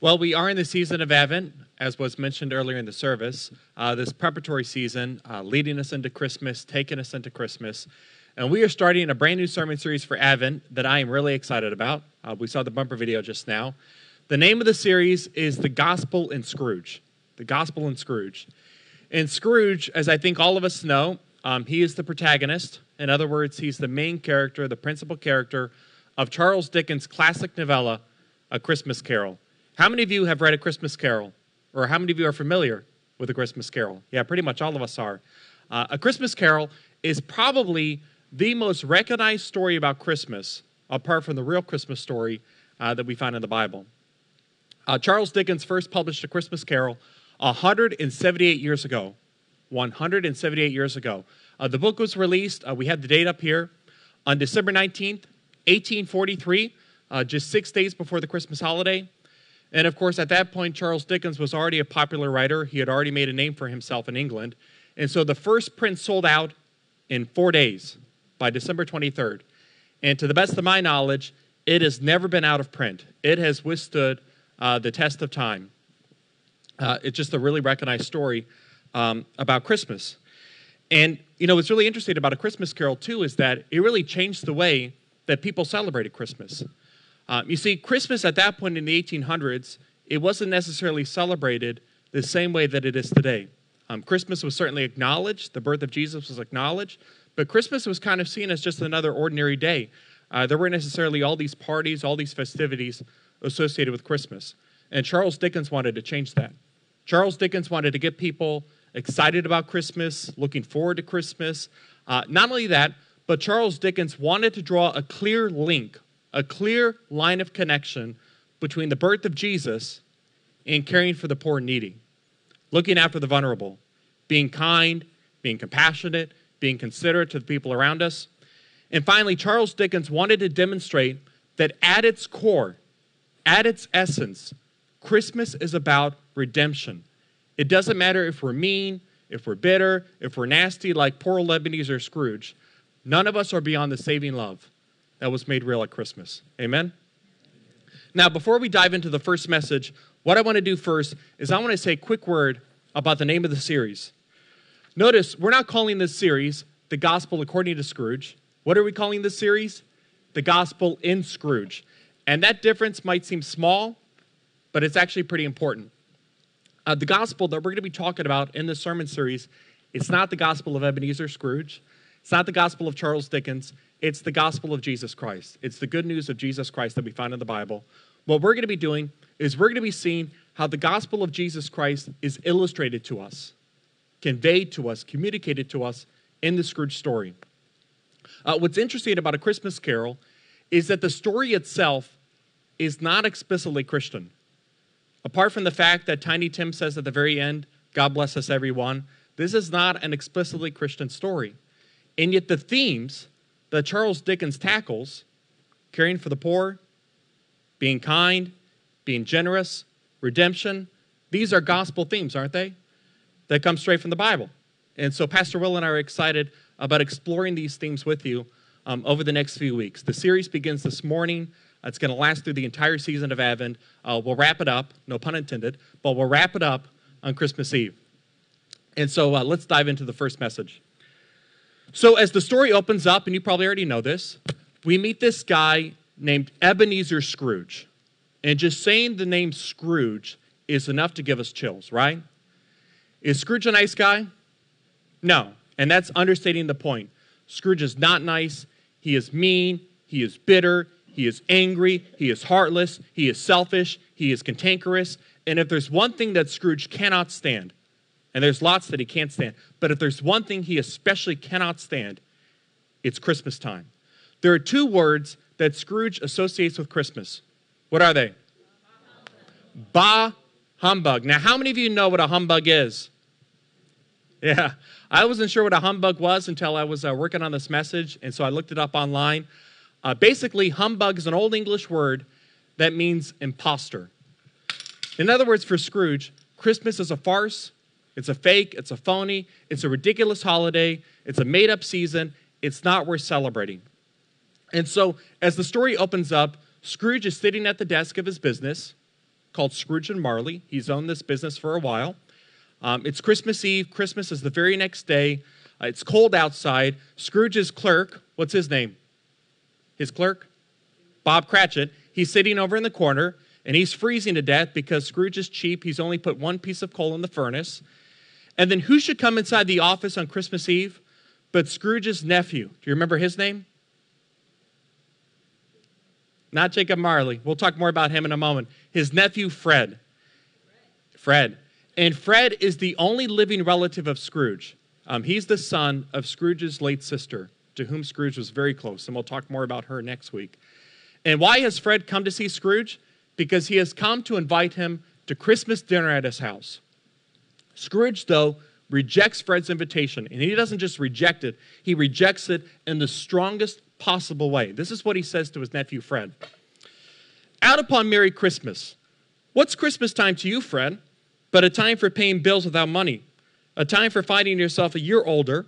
Well, we are in the season of Advent, as was mentioned earlier in the service. Uh, this preparatory season, uh, leading us into Christmas, taking us into Christmas. And we are starting a brand new sermon series for Advent that I am really excited about. Uh, we saw the bumper video just now. The name of the series is The Gospel in Scrooge. The Gospel in Scrooge. And Scrooge, as I think all of us know, um, he is the protagonist. In other words, he's the main character, the principal character of Charles Dickens' classic novella, A Christmas Carol. How many of you have read A Christmas Carol? Or how many of you are familiar with A Christmas Carol? Yeah, pretty much all of us are. Uh, a Christmas Carol is probably the most recognized story about Christmas, apart from the real Christmas story uh, that we find in the Bible. Uh, Charles Dickens first published A Christmas Carol 178 years ago. 178 years ago. Uh, the book was released, uh, we have the date up here, on December 19th, 1843, uh, just six days before the Christmas holiday. And of course, at that point, Charles Dickens was already a popular writer. He had already made a name for himself in England. And so the first print sold out in four days by December 23rd. And to the best of my knowledge, it has never been out of print. It has withstood uh, the test of time. Uh, it's just a really recognized story um, about Christmas. And, you know, what's really interesting about A Christmas Carol, too, is that it really changed the way that people celebrated Christmas. Um, you see, Christmas at that point in the 1800s, it wasn't necessarily celebrated the same way that it is today. Um, Christmas was certainly acknowledged, the birth of Jesus was acknowledged, but Christmas was kind of seen as just another ordinary day. Uh, there weren't necessarily all these parties, all these festivities associated with Christmas. And Charles Dickens wanted to change that. Charles Dickens wanted to get people excited about Christmas, looking forward to Christmas. Uh, not only that, but Charles Dickens wanted to draw a clear link a clear line of connection between the birth of Jesus and caring for the poor and needy, looking after the vulnerable, being kind, being compassionate, being considerate to the people around us. And finally, Charles Dickens wanted to demonstrate that at its core, at its essence, Christmas is about redemption. It doesn't matter if we're mean, if we're bitter, if we're nasty like poor old Ebenezer Scrooge. None of us are beyond the saving love that was made real at Christmas. Amen? Now, before we dive into the first message, what I want to do first is I want to say a quick word about the name of the series. Notice, we're not calling this series The Gospel According to Scrooge. What are we calling this series? The Gospel in Scrooge. And that difference might seem small, but it's actually pretty important. Uh, the gospel that we're going to be talking about in this sermon series, it's not the gospel of Ebenezer Scrooge. It's not the gospel of Charles Dickens. It's the gospel of Jesus Christ. It's the good news of Jesus Christ that we find in the Bible. What we're going to be doing is we're going to be seeing how the gospel of Jesus Christ is illustrated to us, conveyed to us, communicated to us in the Scrooge story. Uh, what's interesting about A Christmas Carol is that the story itself is not explicitly Christian. Apart from the fact that Tiny Tim says at the very end, God bless us everyone, this is not an explicitly Christian story. And yet the themes that Charles Dickens tackles caring for the poor, being kind, being generous, redemption these are gospel themes, aren't they? That come straight from the Bible. And so, Pastor Will and I are excited about exploring these themes with you um, over the next few weeks. The series begins this morning. It's going to last through the entire season of Advent. Uh, we'll wrap it up, no pun intended, but we'll wrap it up on Christmas Eve. And so, uh, let's dive into the first message. So, as the story opens up, and you probably already know this, we meet this guy named Ebenezer Scrooge. And just saying the name Scrooge is enough to give us chills, right? Is Scrooge a nice guy? No. And that's understating the point. Scrooge is not nice. He is mean. He is bitter. He is angry. He is heartless. He is selfish. He is cantankerous. And if there's one thing that Scrooge cannot stand, and there's lots that he can't stand. But if there's one thing he especially cannot stand, it's Christmas time. There are two words that Scrooge associates with Christmas. What are they? Bah humbug. Now, how many of you know what a humbug is? Yeah, I wasn't sure what a humbug was until I was uh, working on this message, and so I looked it up online. Uh, basically, humbug is an old English word that means impostor. In other words, for Scrooge, Christmas is a farce, it's a fake, it's a phony, it's a ridiculous holiday, it's a made up season, it's not worth celebrating. And so, as the story opens up, Scrooge is sitting at the desk of his business called Scrooge and Marley. He's owned this business for a while. Um, it's Christmas Eve. Christmas is the very next day. Uh, it's cold outside. Scrooge's clerk, what's his name? His clerk? Bob Cratchit. He's sitting over in the corner and he's freezing to death because Scrooge is cheap. He's only put one piece of coal in the furnace. And then who should come inside the office on Christmas Eve but Scrooge's nephew? Do you remember his name? Not Jacob Marley. We'll talk more about him in a moment. His nephew, Fred. Fred. And Fred is the only living relative of Scrooge. Um, he's the son of Scrooge's late sister, to whom Scrooge was very close. And we'll talk more about her next week. And why has Fred come to see Scrooge? Because he has come to invite him to Christmas dinner at his house. Scrooge, though, rejects Fred's invitation. And he doesn't just reject it, he rejects it in the strongest possible way. This is what he says to his nephew, Fred. Out upon Merry Christmas. What's Christmas time to you, Fred? But a time for paying bills without money, a time for finding yourself a year older,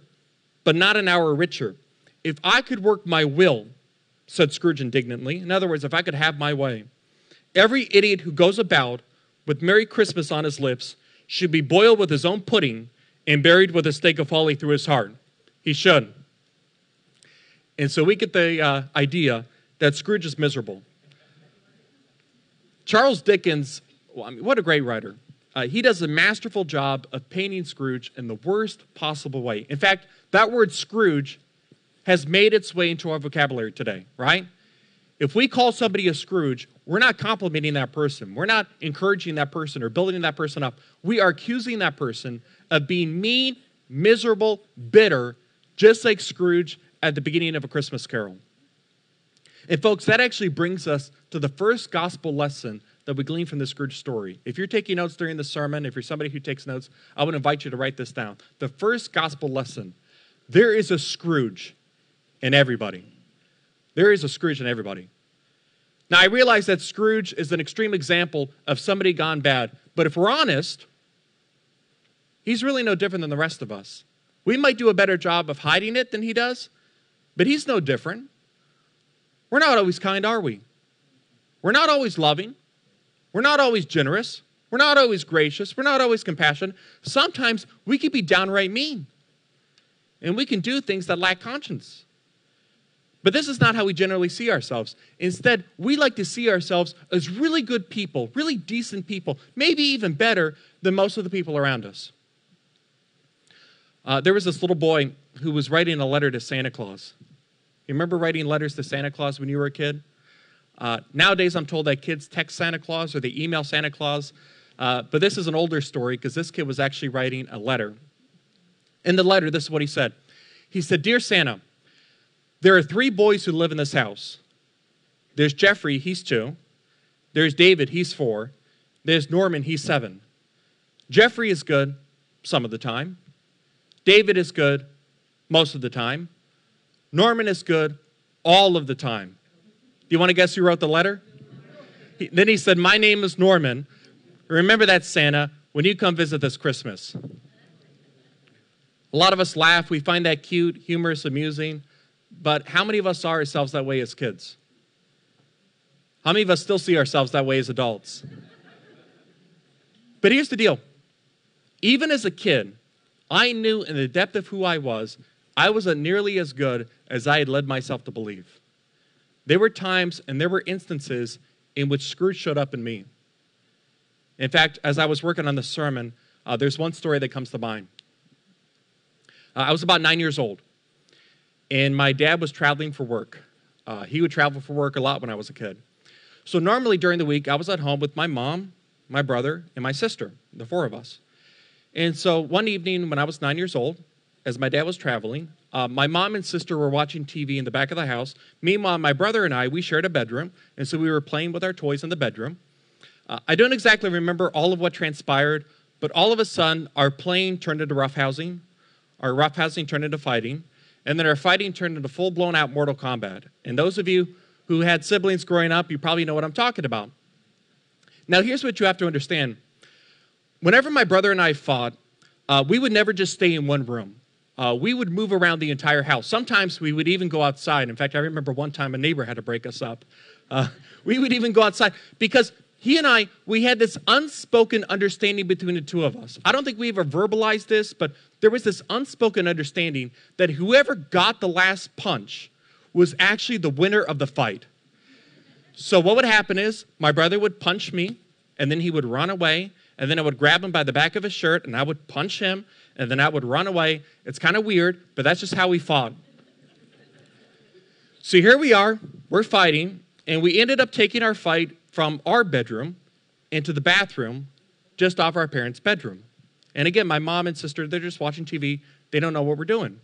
but not an hour richer. If I could work my will, said Scrooge indignantly, in other words, if I could have my way, every idiot who goes about with Merry Christmas on his lips should be boiled with his own pudding and buried with a stake of holly through his heart. He should. And so we get the uh, idea that Scrooge is miserable. Charles Dickens, well, I mean, what a great writer. Uh, he does a masterful job of painting Scrooge in the worst possible way. In fact, that word Scrooge has made its way into our vocabulary today, right? If we call somebody a Scrooge, we're not complimenting that person. We're not encouraging that person or building that person up. We are accusing that person of being mean, miserable, bitter, just like Scrooge at the beginning of a Christmas carol. And, folks, that actually brings us to the first gospel lesson that we glean from the Scrooge story. If you're taking notes during the sermon, if you're somebody who takes notes, I would invite you to write this down. The first gospel lesson there is a Scrooge in everybody. There is a Scrooge in everybody. Now, I realize that Scrooge is an extreme example of somebody gone bad, but if we're honest, he's really no different than the rest of us. We might do a better job of hiding it than he does, but he's no different. We're not always kind, are we? We're not always loving. We're not always generous. We're not always gracious. We're not always compassionate. Sometimes we can be downright mean. And we can do things that lack conscience. But this is not how we generally see ourselves. Instead, we like to see ourselves as really good people, really decent people, maybe even better than most of the people around us. Uh, there was this little boy who was writing a letter to Santa Claus. You remember writing letters to Santa Claus when you were a kid? Uh, nowadays, I'm told that kids text Santa Claus or they email Santa Claus. Uh, but this is an older story because this kid was actually writing a letter. In the letter, this is what he said He said, Dear Santa, there are three boys who live in this house. There's Jeffrey, he's two. There's David, he's four. There's Norman, he's seven. Jeffrey is good some of the time. David is good most of the time. Norman is good all of the time. Do you want to guess who wrote the letter? He, then he said, My name is Norman. Remember that, Santa, when you come visit this Christmas. A lot of us laugh. We find that cute, humorous, amusing. But how many of us saw ourselves that way as kids? How many of us still see ourselves that way as adults? But here's the deal even as a kid, I knew in the depth of who I was I wasn't nearly as good as I had led myself to believe. There were times and there were instances in which Scrooge showed up in me. In fact, as I was working on the sermon, uh, there's one story that comes to mind. Uh, I was about nine years old, and my dad was traveling for work. Uh, he would travel for work a lot when I was a kid. So, normally during the week, I was at home with my mom, my brother, and my sister, the four of us. And so, one evening when I was nine years old, as my dad was traveling. Uh, my mom and sister were watching TV in the back of the house. Meanwhile, my brother and I, we shared a bedroom, and so we were playing with our toys in the bedroom. Uh, I don't exactly remember all of what transpired, but all of a sudden, our playing turned into roughhousing, our roughhousing turned into fighting, and then our fighting turned into full blown out Mortal Kombat. And those of you who had siblings growing up, you probably know what I'm talking about. Now, here's what you have to understand. Whenever my brother and I fought, uh, we would never just stay in one room. Uh, we would move around the entire house. Sometimes we would even go outside. In fact, I remember one time a neighbor had to break us up. Uh, we would even go outside because he and I, we had this unspoken understanding between the two of us. I don't think we ever verbalized this, but there was this unspoken understanding that whoever got the last punch was actually the winner of the fight. So what would happen is my brother would punch me, and then he would run away, and then I would grab him by the back of his shirt, and I would punch him, and then I would run away. It's kind of weird, but that's just how we fought. So here we are, we're fighting, and we ended up taking our fight from our bedroom into the bathroom just off our parents' bedroom. And again, my mom and sister, they're just watching TV. They don't know what we're doing.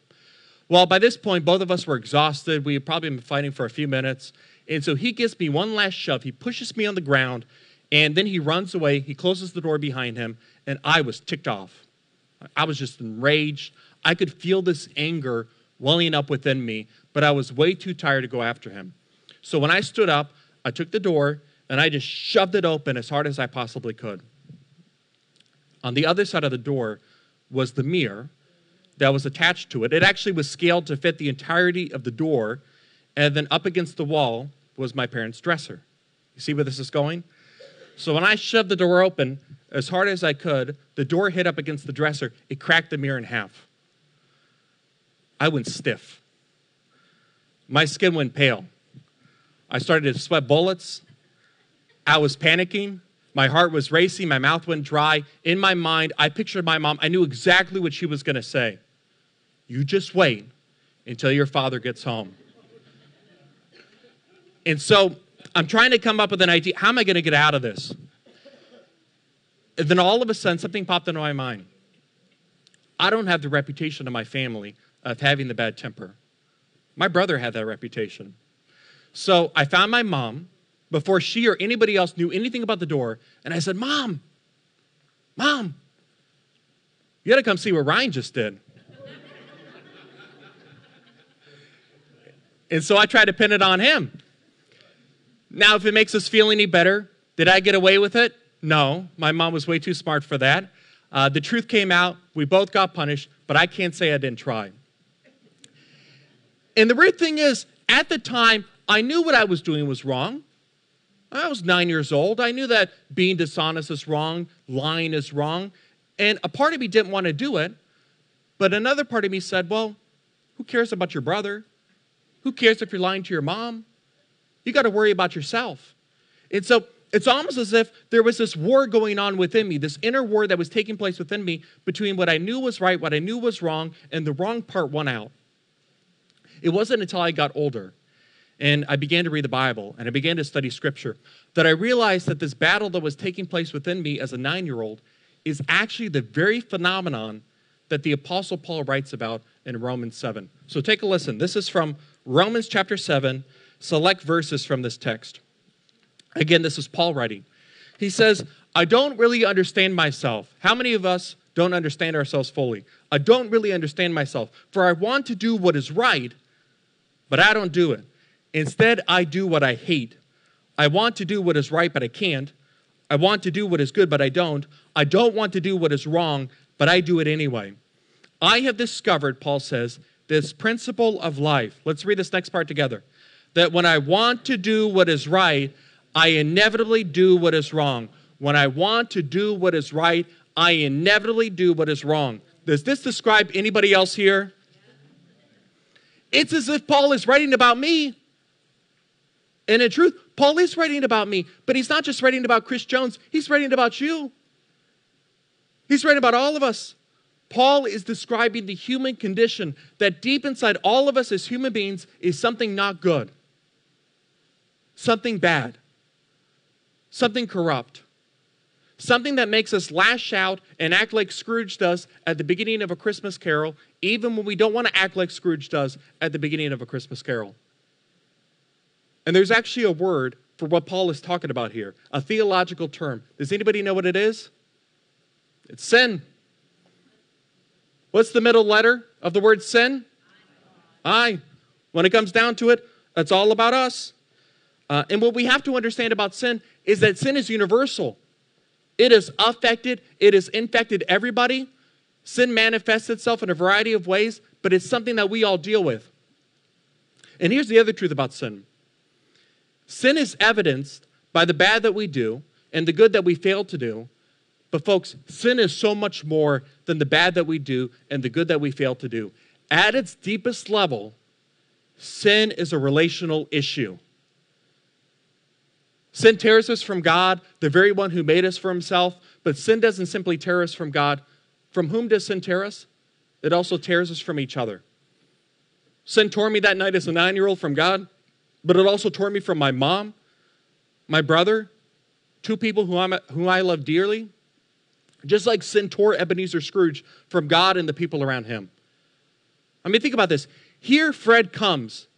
Well, by this point, both of us were exhausted. We had probably been fighting for a few minutes. And so he gives me one last shove. He pushes me on the ground, and then he runs away. He closes the door behind him, and I was ticked off. I was just enraged. I could feel this anger welling up within me, but I was way too tired to go after him. So when I stood up, I took the door and I just shoved it open as hard as I possibly could. On the other side of the door was the mirror that was attached to it. It actually was scaled to fit the entirety of the door, and then up against the wall was my parents' dresser. You see where this is going? So when I shoved the door open as hard as I could, the door hit up against the dresser. It cracked the mirror in half. I went stiff. My skin went pale. I started to sweat bullets. I was panicking. My heart was racing. My mouth went dry. In my mind, I pictured my mom. I knew exactly what she was going to say. You just wait until your father gets home. And so I'm trying to come up with an idea. How am I going to get out of this? And then all of a sudden, something popped into my mind. I don't have the reputation of my family of having the bad temper. My brother had that reputation. So I found my mom before she or anybody else knew anything about the door, and I said, Mom, Mom, you got to come see what Ryan just did. and so I tried to pin it on him. Now, if it makes us feel any better, did I get away with it? No, my mom was way too smart for that. Uh, the truth came out. We both got punished, but I can't say I didn't try. And the weird thing is, at the time, I knew what I was doing was wrong. I was nine years old. I knew that being dishonest is wrong, lying is wrong. And a part of me didn't want to do it, but another part of me said, well, who cares about your brother? Who cares if you're lying to your mom? You got to worry about yourself. And so it's almost as if there was this war going on within me, this inner war that was taking place within me between what I knew was right, what I knew was wrong, and the wrong part won out. It wasn't until I got older and I began to read the Bible and I began to study scripture that I realized that this battle that was taking place within me as a nine year old is actually the very phenomenon that the Apostle Paul writes about in Romans 7. So take a listen. This is from Romans chapter 7, select verses from this text. Again, this is Paul writing. He says, I don't really understand myself. How many of us don't understand ourselves fully? I don't really understand myself, for I want to do what is right, but I don't do it. Instead, I do what I hate. I want to do what is right, but I can't. I want to do what is good, but I don't. I don't want to do what is wrong, but I do it anyway. I have discovered, Paul says, this principle of life. Let's read this next part together. That when I want to do what is right, I inevitably do what is wrong. When I want to do what is right, I inevitably do what is wrong. Does this describe anybody else here? It's as if Paul is writing about me. And in truth, Paul is writing about me, but he's not just writing about Chris Jones, he's writing about you. He's writing about all of us. Paul is describing the human condition that deep inside all of us as human beings is something not good, something bad, something corrupt, Something that makes us lash out and act like Scrooge does at the beginning of a Christmas carol, even when we don't want to act like Scrooge does at the beginning of a Christmas carol. And there's actually a word for what Paul is talking about here, a theological term. Does anybody know what it is? It's sin. What's the middle letter of the word sin? I. When it comes down to it, it's all about us. Uh, and what we have to understand about sin is that sin is universal. It has affected, it has infected everybody. Sin manifests itself in a variety of ways, but it's something that we all deal with. And here's the other truth about sin sin is evidenced by the bad that we do and the good that we fail to do. But, folks, sin is so much more than the bad that we do and the good that we fail to do. At its deepest level, sin is a relational issue. Sin tears us from God, the very one who made us for himself, but sin doesn't simply tear us from God. From whom does sin tear us? It also tears us from each other. Sin tore me that night as a nine year old from God, but it also tore me from my mom, my brother, two people who, I'm, who I love dearly, just like sin tore Ebenezer Scrooge from God and the people around him. I mean, think about this. Here, Fred comes.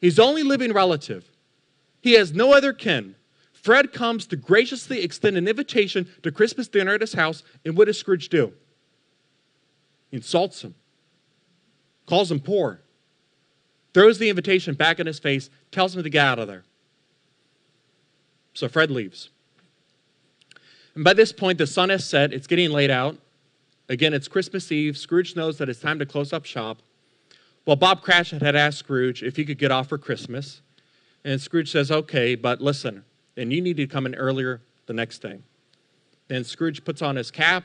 He's only living relative. He has no other kin. Fred comes to graciously extend an invitation to Christmas dinner at his house, and what does Scrooge do? He insults him, calls him poor, throws the invitation back in his face, tells him to get out of there. So Fred leaves. And by this point, the sun has set. It's getting late out. Again, it's Christmas Eve. Scrooge knows that it's time to close up shop. Well, Bob Cratchit had asked Scrooge if he could get off for Christmas. And Scrooge says, okay, but listen, and you need to come in earlier the next day. Then Scrooge puts on his cap,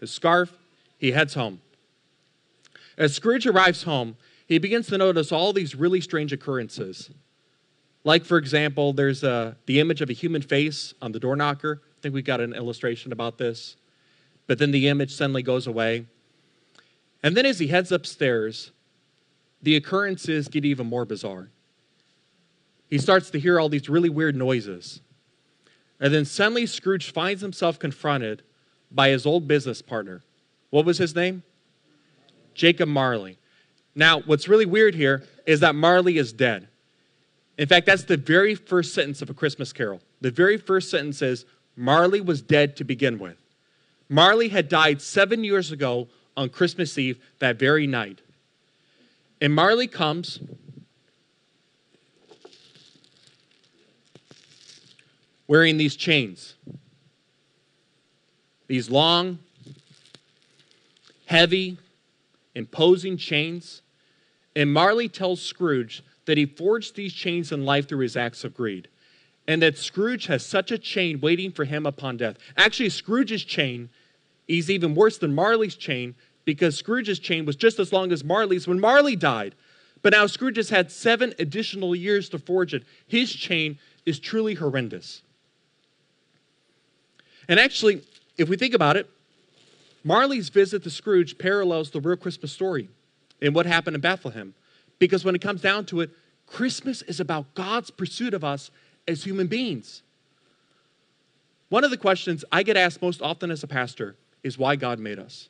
his scarf, he heads home. As Scrooge arrives home, he begins to notice all these really strange occurrences. Like, for example, there's a, the image of a human face on the door knocker. I think we've got an illustration about this. But then the image suddenly goes away. And then as he heads upstairs, the occurrences get even more bizarre he starts to hear all these really weird noises. And then suddenly Scrooge finds himself confronted by his old business partner. What was his name? Jacob Marley. Now, what's really weird here is that Marley is dead. In fact, that's the very first sentence of A Christmas Carol. The very first sentence is Marley was dead to begin with. Marley had died seven years ago on Christmas Eve, that very night. And Marley comes wearing these chains. These long, heavy, imposing chains. And Marley tells Scrooge that he forged these chains in life through his acts of greed. And that Scrooge has such a chain waiting for him upon death. Actually, Scrooge's chain is even worse than Marley's chain because Scrooge's chain was just as long as Marley's when Marley died. But now Scrooge has had seven additional years to forge it. His chain is truly horrendous. And actually, if we think about it, Marley's visit to Scrooge parallels the real Christmas story and what happened in Bethlehem. Because when it comes down to it, Christmas is about God's pursuit of us as human beings. One of the questions I get asked most often as a pastor is why God made us.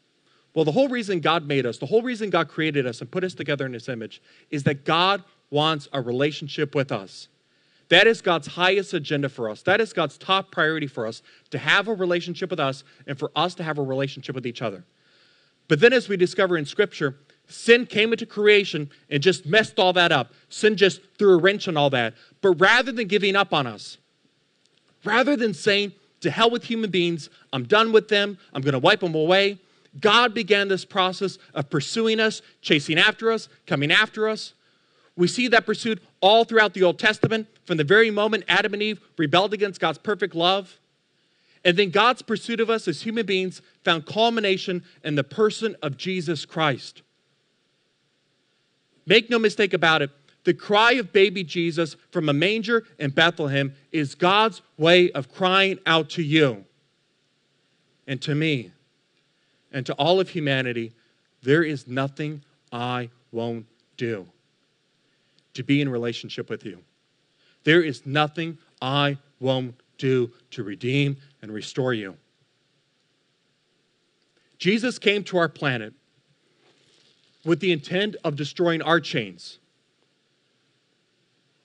Well, the whole reason God made us, the whole reason God created us and put us together in His image, is that God wants a relationship with us. That is God's highest agenda for us. That is God's top priority for us to have a relationship with us and for us to have a relationship with each other. But then, as we discover in Scripture, sin came into creation and just messed all that up. Sin just threw a wrench on all that. But rather than giving up on us, rather than saying, to hell with human beings, I'm done with them, I'm going to wipe them away, God began this process of pursuing us, chasing after us, coming after us. We see that pursuit all throughout the Old Testament, from the very moment Adam and Eve rebelled against God's perfect love. And then God's pursuit of us as human beings found culmination in the person of Jesus Christ. Make no mistake about it, the cry of baby Jesus from a manger in Bethlehem is God's way of crying out to you and to me and to all of humanity there is nothing I won't do to be in relationship with you. There is nothing I won't do to redeem and restore you. Jesus came to our planet with the intent of destroying our chains,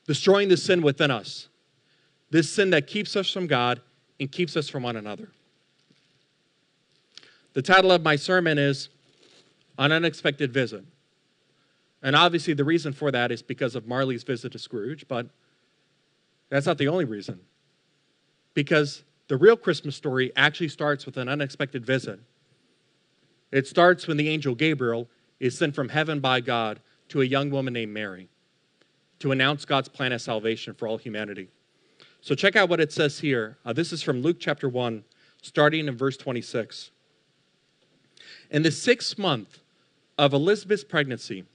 destroying the sin within us, this sin that keeps us from God and keeps us from one another. The title of my sermon is An Unexpected Visit. And obviously, the reason for that is because of Marley's visit to Scrooge, but that's not the only reason. Because the real Christmas story actually starts with an unexpected visit. It starts when the angel Gabriel is sent from heaven by God to a young woman named Mary to announce God's plan of salvation for all humanity. So, check out what it says here. Uh, this is from Luke chapter 1, starting in verse 26. In the sixth month of Elizabeth's pregnancy,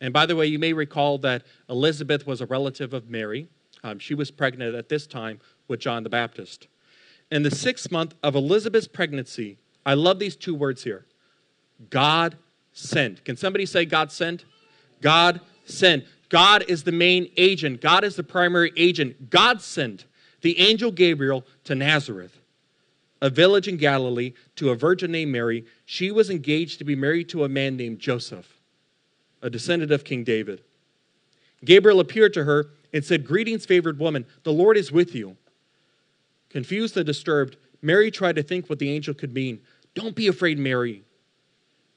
and by the way, you may recall that Elizabeth was a relative of Mary. Um, she was pregnant at this time with John the Baptist. In the sixth month of Elizabeth's pregnancy, I love these two words here God sent. Can somebody say God sent? God sent. God is the main agent, God is the primary agent. God sent the angel Gabriel to Nazareth, a village in Galilee, to a virgin named Mary. She was engaged to be married to a man named Joseph a descendant of King David. Gabriel appeared to her and said, Greetings, favored woman, the Lord is with you. Confused and disturbed, Mary tried to think what the angel could mean. Don't be afraid, Mary,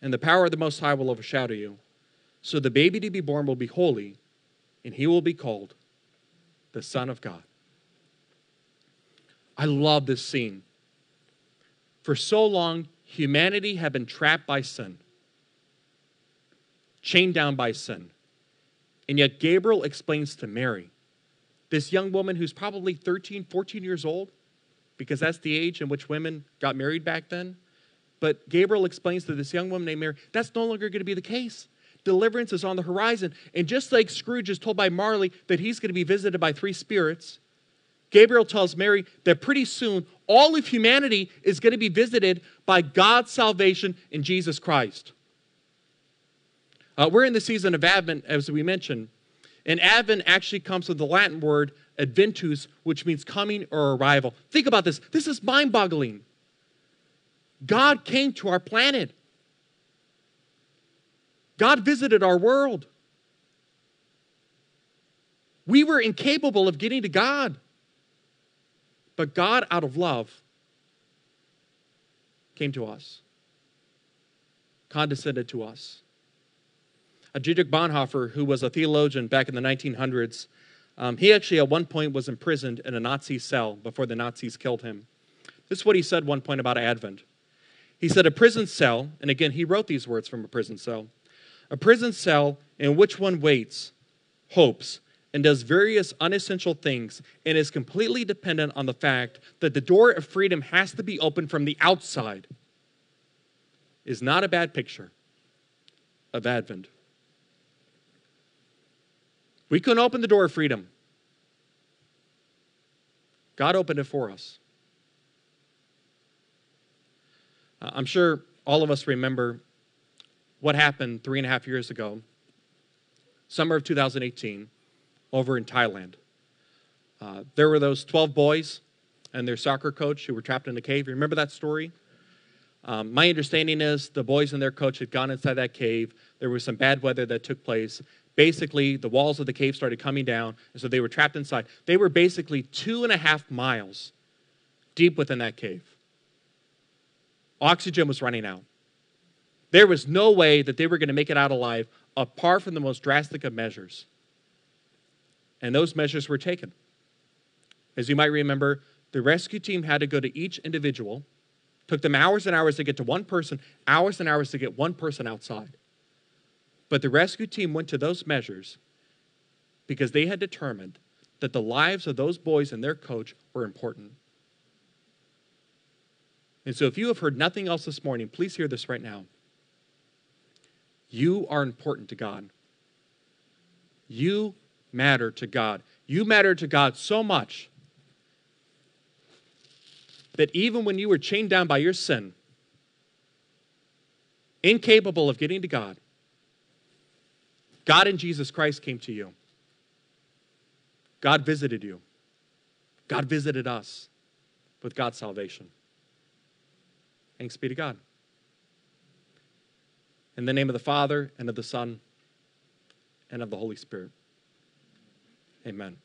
and the power of the Most High will overshadow you. So the baby to be born will be holy, and he will be called the Son of God. I love this scene. For so long, humanity had been trapped by sin, chained down by sin. And yet, Gabriel explains to Mary, this young woman who's probably 13, 14 years old, because that's the age in which women got married back then. But Gabriel explains to this young woman named Mary, that's no longer going to be the case. Deliverance is on the horizon. And just like Scrooge is told by Marley that he's going to be visited by three spirits, Gabriel tells Mary that pretty soon all of humanity is going to be visited by God's salvation in Jesus Christ. Uh, we're in the season of Advent, as we mentioned. And Advent actually comes from the Latin word adventus, which means coming or arrival. Think about this. This is mind boggling. God came to our planet, God visited our world. We were incapable of getting to God. But God, out of love, came to us, condescended to us. Dietrich Bonhoeffer, who was a theologian back in the 1900s, um, he actually at one point was imprisoned in a Nazi cell before the Nazis killed him. This is what he said one point about Advent. He said, A prison cell, and again, he wrote these words from a prison cell a prison cell in which one waits, hopes, and does various unessential things and is completely dependent on the fact that the door of freedom has to be opened from the outside is not a bad picture of Advent. We couldn't open the door of freedom. God opened it for us. Uh, I'm sure all of us remember what happened three and a half years ago, summer of 2018, over in Thailand. Uh, there were those 12 boys and their soccer coach who were trapped in a cave. Remember that story? Um, my understanding is the boys and their coach had gone inside that cave. There was some bad weather that took place, basically the walls of the cave started coming down, and so they were trapped inside. They were basically two and a half miles deep within that cave. Oxygen was running out. There was no way that they were going to make it out alive apart from the most drastic of measures. And those measures were taken. As you might remember, the rescue team had to go to each individual, took them hours and hours to get to one person, hours and hours to get one person outside. But the rescue team went to those measures because they had determined that the lives of those boys and their coach were important. And so, if you have heard nothing else this morning, please hear this right now. You are important to God. You matter to God. You matter to God so much that even when you were chained down by your sin, incapable of getting to God, God in Jesus Christ came to you. God visited you. God visited us with God's salvation. Thanks be to God. In the name of the Father, and of the Son, and of the Holy Spirit. Amen.